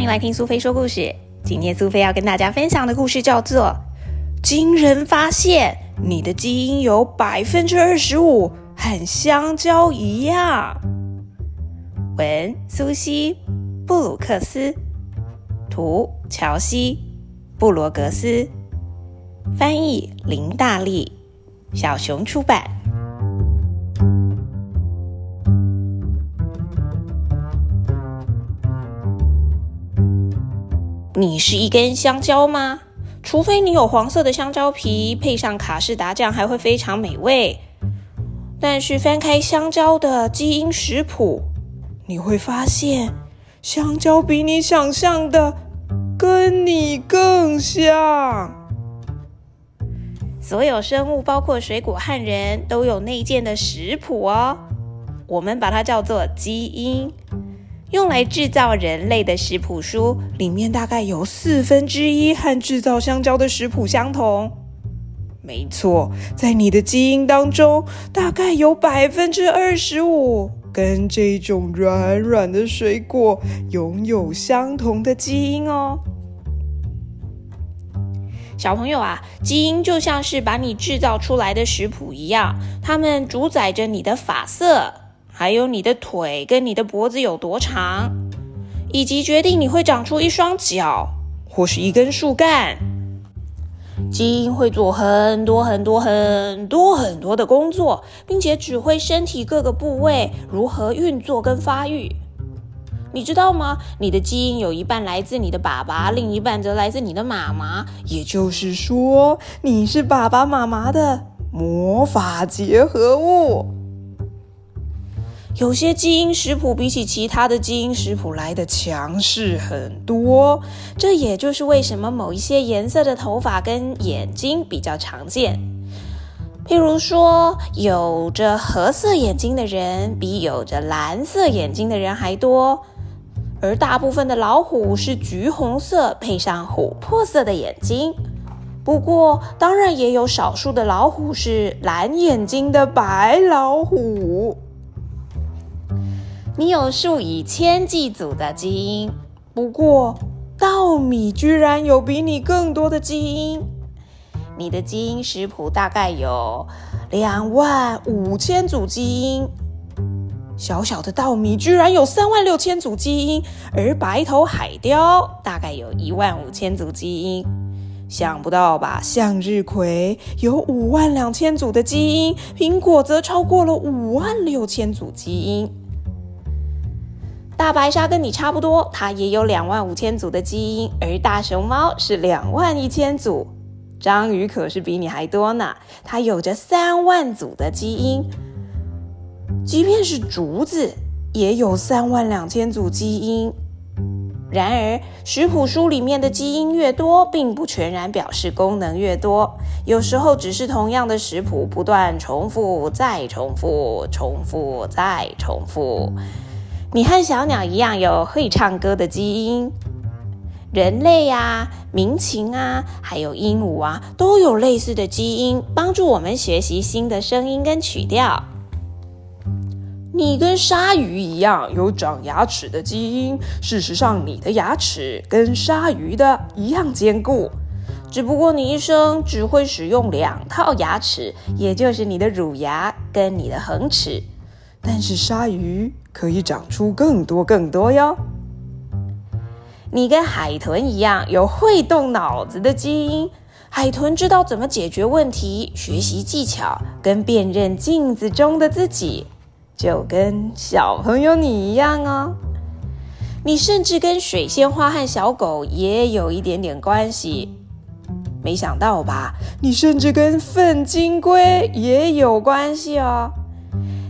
欢迎来听苏菲说故事。今天苏菲要跟大家分享的故事叫做《惊人发现：你的基因有百分之二十五和香蕉一样》。文：苏西·布鲁克斯，图：乔西·布罗格斯，翻译：林大利，小熊出版。你是一根香蕉吗？除非你有黄色的香蕉皮，配上卡士达酱，还会非常美味。但是翻开香蕉的基因食谱，你会发现，香蕉比你想象的跟你更像。所有生物，包括水果和人都有内建的食谱哦，我们把它叫做基因。用来制造人类的食谱书里面大概有四分之一和制造香蕉的食谱相同。没错，在你的基因当中，大概有百分之二十五跟这种软软的水果拥有相同的基因哦。小朋友啊，基因就像是把你制造出来的食谱一样，它们主宰着你的发色。还有你的腿跟你的脖子有多长，以及决定你会长出一双脚或是一根树干。基因会做很多很多很多很多的工作，并且指挥身体各个部位如何运作跟发育。你知道吗？你的基因有一半来自你的爸爸，另一半则来自你的妈妈。也就是说，你是爸爸妈妈的魔法结合物。有些基因食谱比起其他的基因食谱来的强势很多，这也就是为什么某一些颜色的头发跟眼睛比较常见。譬如说，有着褐色眼睛的人比有着蓝色眼睛的人还多，而大部分的老虎是橘红色配上琥珀色的眼睛。不过，当然也有少数的老虎是蓝眼睛的白老虎。你有数以千计组的基因，不过稻米居然有比你更多的基因。你的基因食谱大概有两万五千组基因，小小的稻米居然有三万六千组基因，而白头海雕大概有一万五千组基因。想不到吧？向日葵有五万两千组的基因，苹果则超过了五万六千组基因。大白鲨跟你差不多，它也有两万五千组的基因，而大熊猫是两万一千组。章鱼可是比你还多呢，它有着三万组的基因。即便是竹子，也有三万两千组基因。然而，食谱书里面的基因越多，并不全然表示功能越多，有时候只是同样的食谱不断重复、再重复、重复、再重复。你和小鸟一样有会唱歌的基因，人类呀、鸣禽啊，还有鹦鹉啊，都有类似的基因，帮助我们学习新的声音跟曲调。你跟鲨鱼一样有长牙齿的基因，事实上，你的牙齿跟鲨鱼的一样坚固，只不过你一生只会使用两套牙齿，也就是你的乳牙跟你的恒齿。但是鲨鱼可以长出更多更多哟。你跟海豚一样有会动脑子的基因，海豚知道怎么解决问题、学习技巧跟辨认镜子中的自己，就跟小朋友你一样哦。你甚至跟水仙花和小狗也有一点点关系，没想到吧？你甚至跟粪金龟也有关系哦。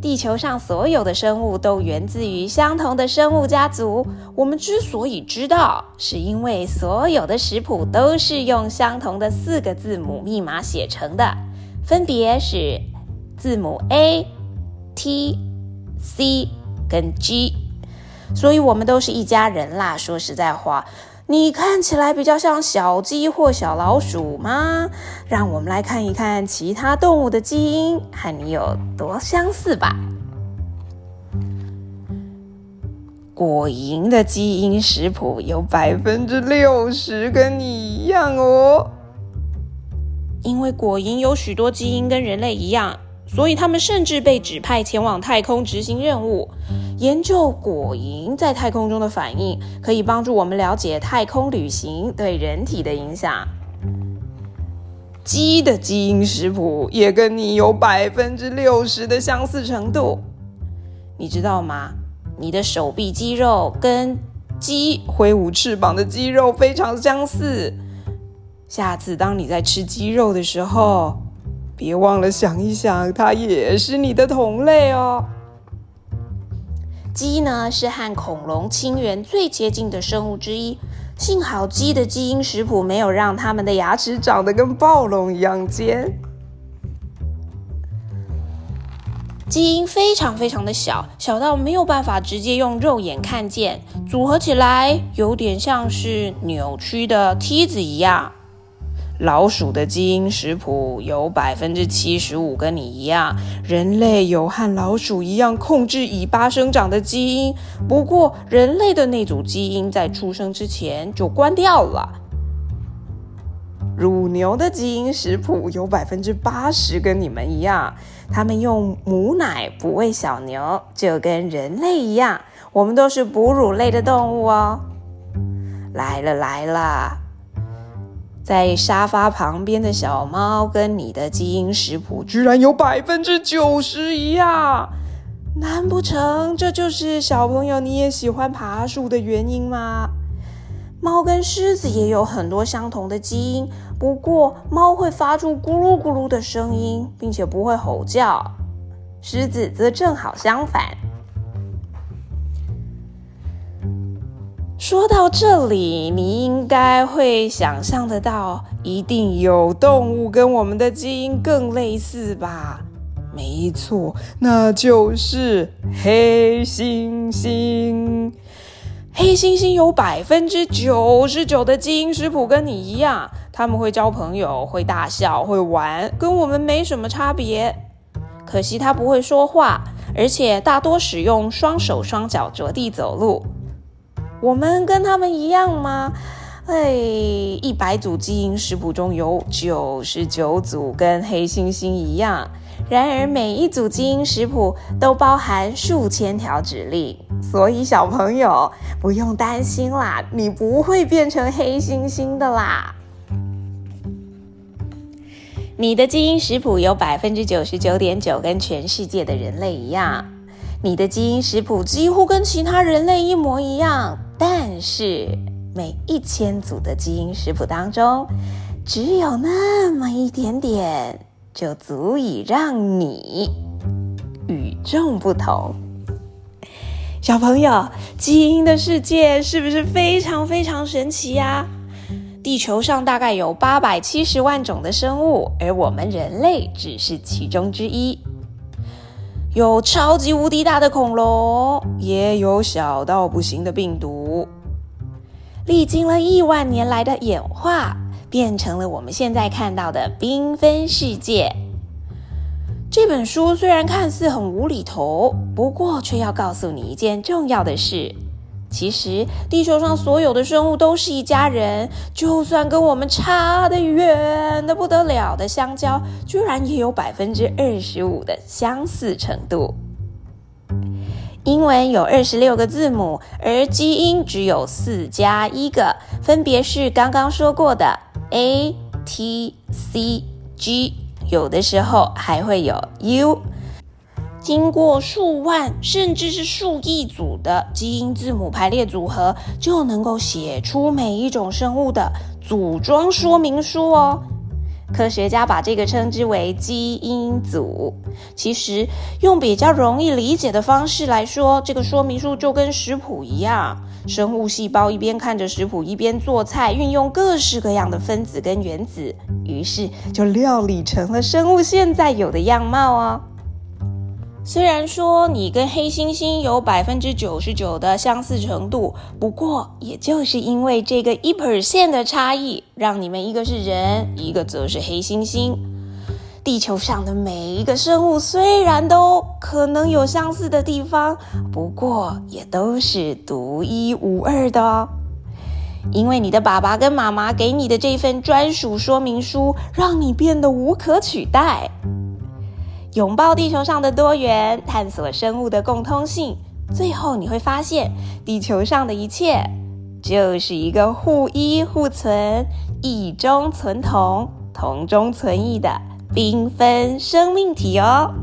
地球上所有的生物都源自于相同的生物家族。我们之所以知道，是因为所有的食谱都是用相同的四个字母密码写成的，分别是字母 A、T、C 跟 G。所以，我们都是一家人啦。说实在话。你看起来比较像小鸡或小老鼠吗？让我们来看一看其他动物的基因和你有多相似吧。果蝇的基因食谱有百分之六十跟你一样哦。因为果蝇有许多基因跟人类一样，所以他们甚至被指派前往太空执行任务。研究果蝇在太空中的反应，可以帮助我们了解太空旅行对人体的影响。鸡的基因食谱也跟你有百分之六十的相似程度，你知道吗？你的手臂肌肉跟鸡挥舞翅膀的肌肉非常相似。下次当你在吃鸡肉的时候，别忘了想一想，它也是你的同类哦。鸡呢是和恐龙亲缘最接近的生物之一。幸好鸡的基因食谱没有让它们的牙齿长得跟暴龙一样尖。基因非常非常的小，小到没有办法直接用肉眼看见，组合起来有点像是扭曲的梯子一样。老鼠的基因食谱有百分之七十五跟你一样，人类有和老鼠一样控制尾巴生长的基因，不过人类的那组基因在出生之前就关掉了。乳牛的基因食谱有百分之八十跟你们一样，他们用母奶哺喂小牛，就跟人类一样，我们都是哺乳类的动物哦。来了来了。在沙发旁边的小猫跟你的基因食谱居然有百分之九十一样，难不成这就是小朋友你也喜欢爬树的原因吗？猫跟狮子也有很多相同的基因，不过猫会发出咕噜咕噜的声音，并且不会吼叫，狮子则正好相反。说到这里，你应该会想象得到，一定有动物跟我们的基因更类似吧？没错，那就是黑猩猩。黑猩猩有百分之九十九的基因食谱跟你一样，他们会交朋友，会大笑，会玩，跟我们没什么差别。可惜它不会说话，而且大多使用双手双脚着地走路。我们跟他们一样吗？哎，一百组基因食谱中有九十九组跟黑猩猩一样。然而，每一组基因食谱都包含数千条指令，所以小朋友不用担心啦，你不会变成黑猩猩的啦。你的基因食谱有百分之九十九点九跟全世界的人类一样，你的基因食谱几乎跟其他人类一模一样。但是每一千组的基因食谱当中，只有那么一点点，就足以让你与众不同。小朋友，基因的世界是不是非常非常神奇呀？地球上大概有八百七十万种的生物，而我们人类只是其中之一。有超级无敌大的恐龙，也有小到不行的病毒。历经了亿万年来的演化，变成了我们现在看到的缤纷世界。这本书虽然看似很无厘头，不过却要告诉你一件重要的事。其实，地球上所有的生物都是一家人，就算跟我们差得远的不得了的香蕉，居然也有百分之二十五的相似程度。英文有二十六个字母，而基因只有四加一个，分别是刚刚说过的 A、T、C、G，有的时候还会有 U。经过数万甚至是数亿组的基因字母排列组合，就能够写出每一种生物的组装说明书哦。科学家把这个称之为基因组。其实用比较容易理解的方式来说，这个说明书就跟食谱一样。生物细胞一边看着食谱，一边做菜，运用各式各样的分子跟原子，于是就料理成了生物现在有的样貌哦。虽然说你跟黑猩猩有百分之九十九的相似程度，不过也就是因为这个一 percent 的差异，让你们一个是人，一个则是黑猩猩。地球上的每一个生物虽然都可能有相似的地方，不过也都是独一无二的哦。因为你的爸爸跟妈妈给你的这份专属说明书，让你变得无可取代。拥抱地球上的多元，探索生物的共通性，最后你会发现，地球上的一切就是一个互依互存、异中存同、同中存异的缤纷生命体哦。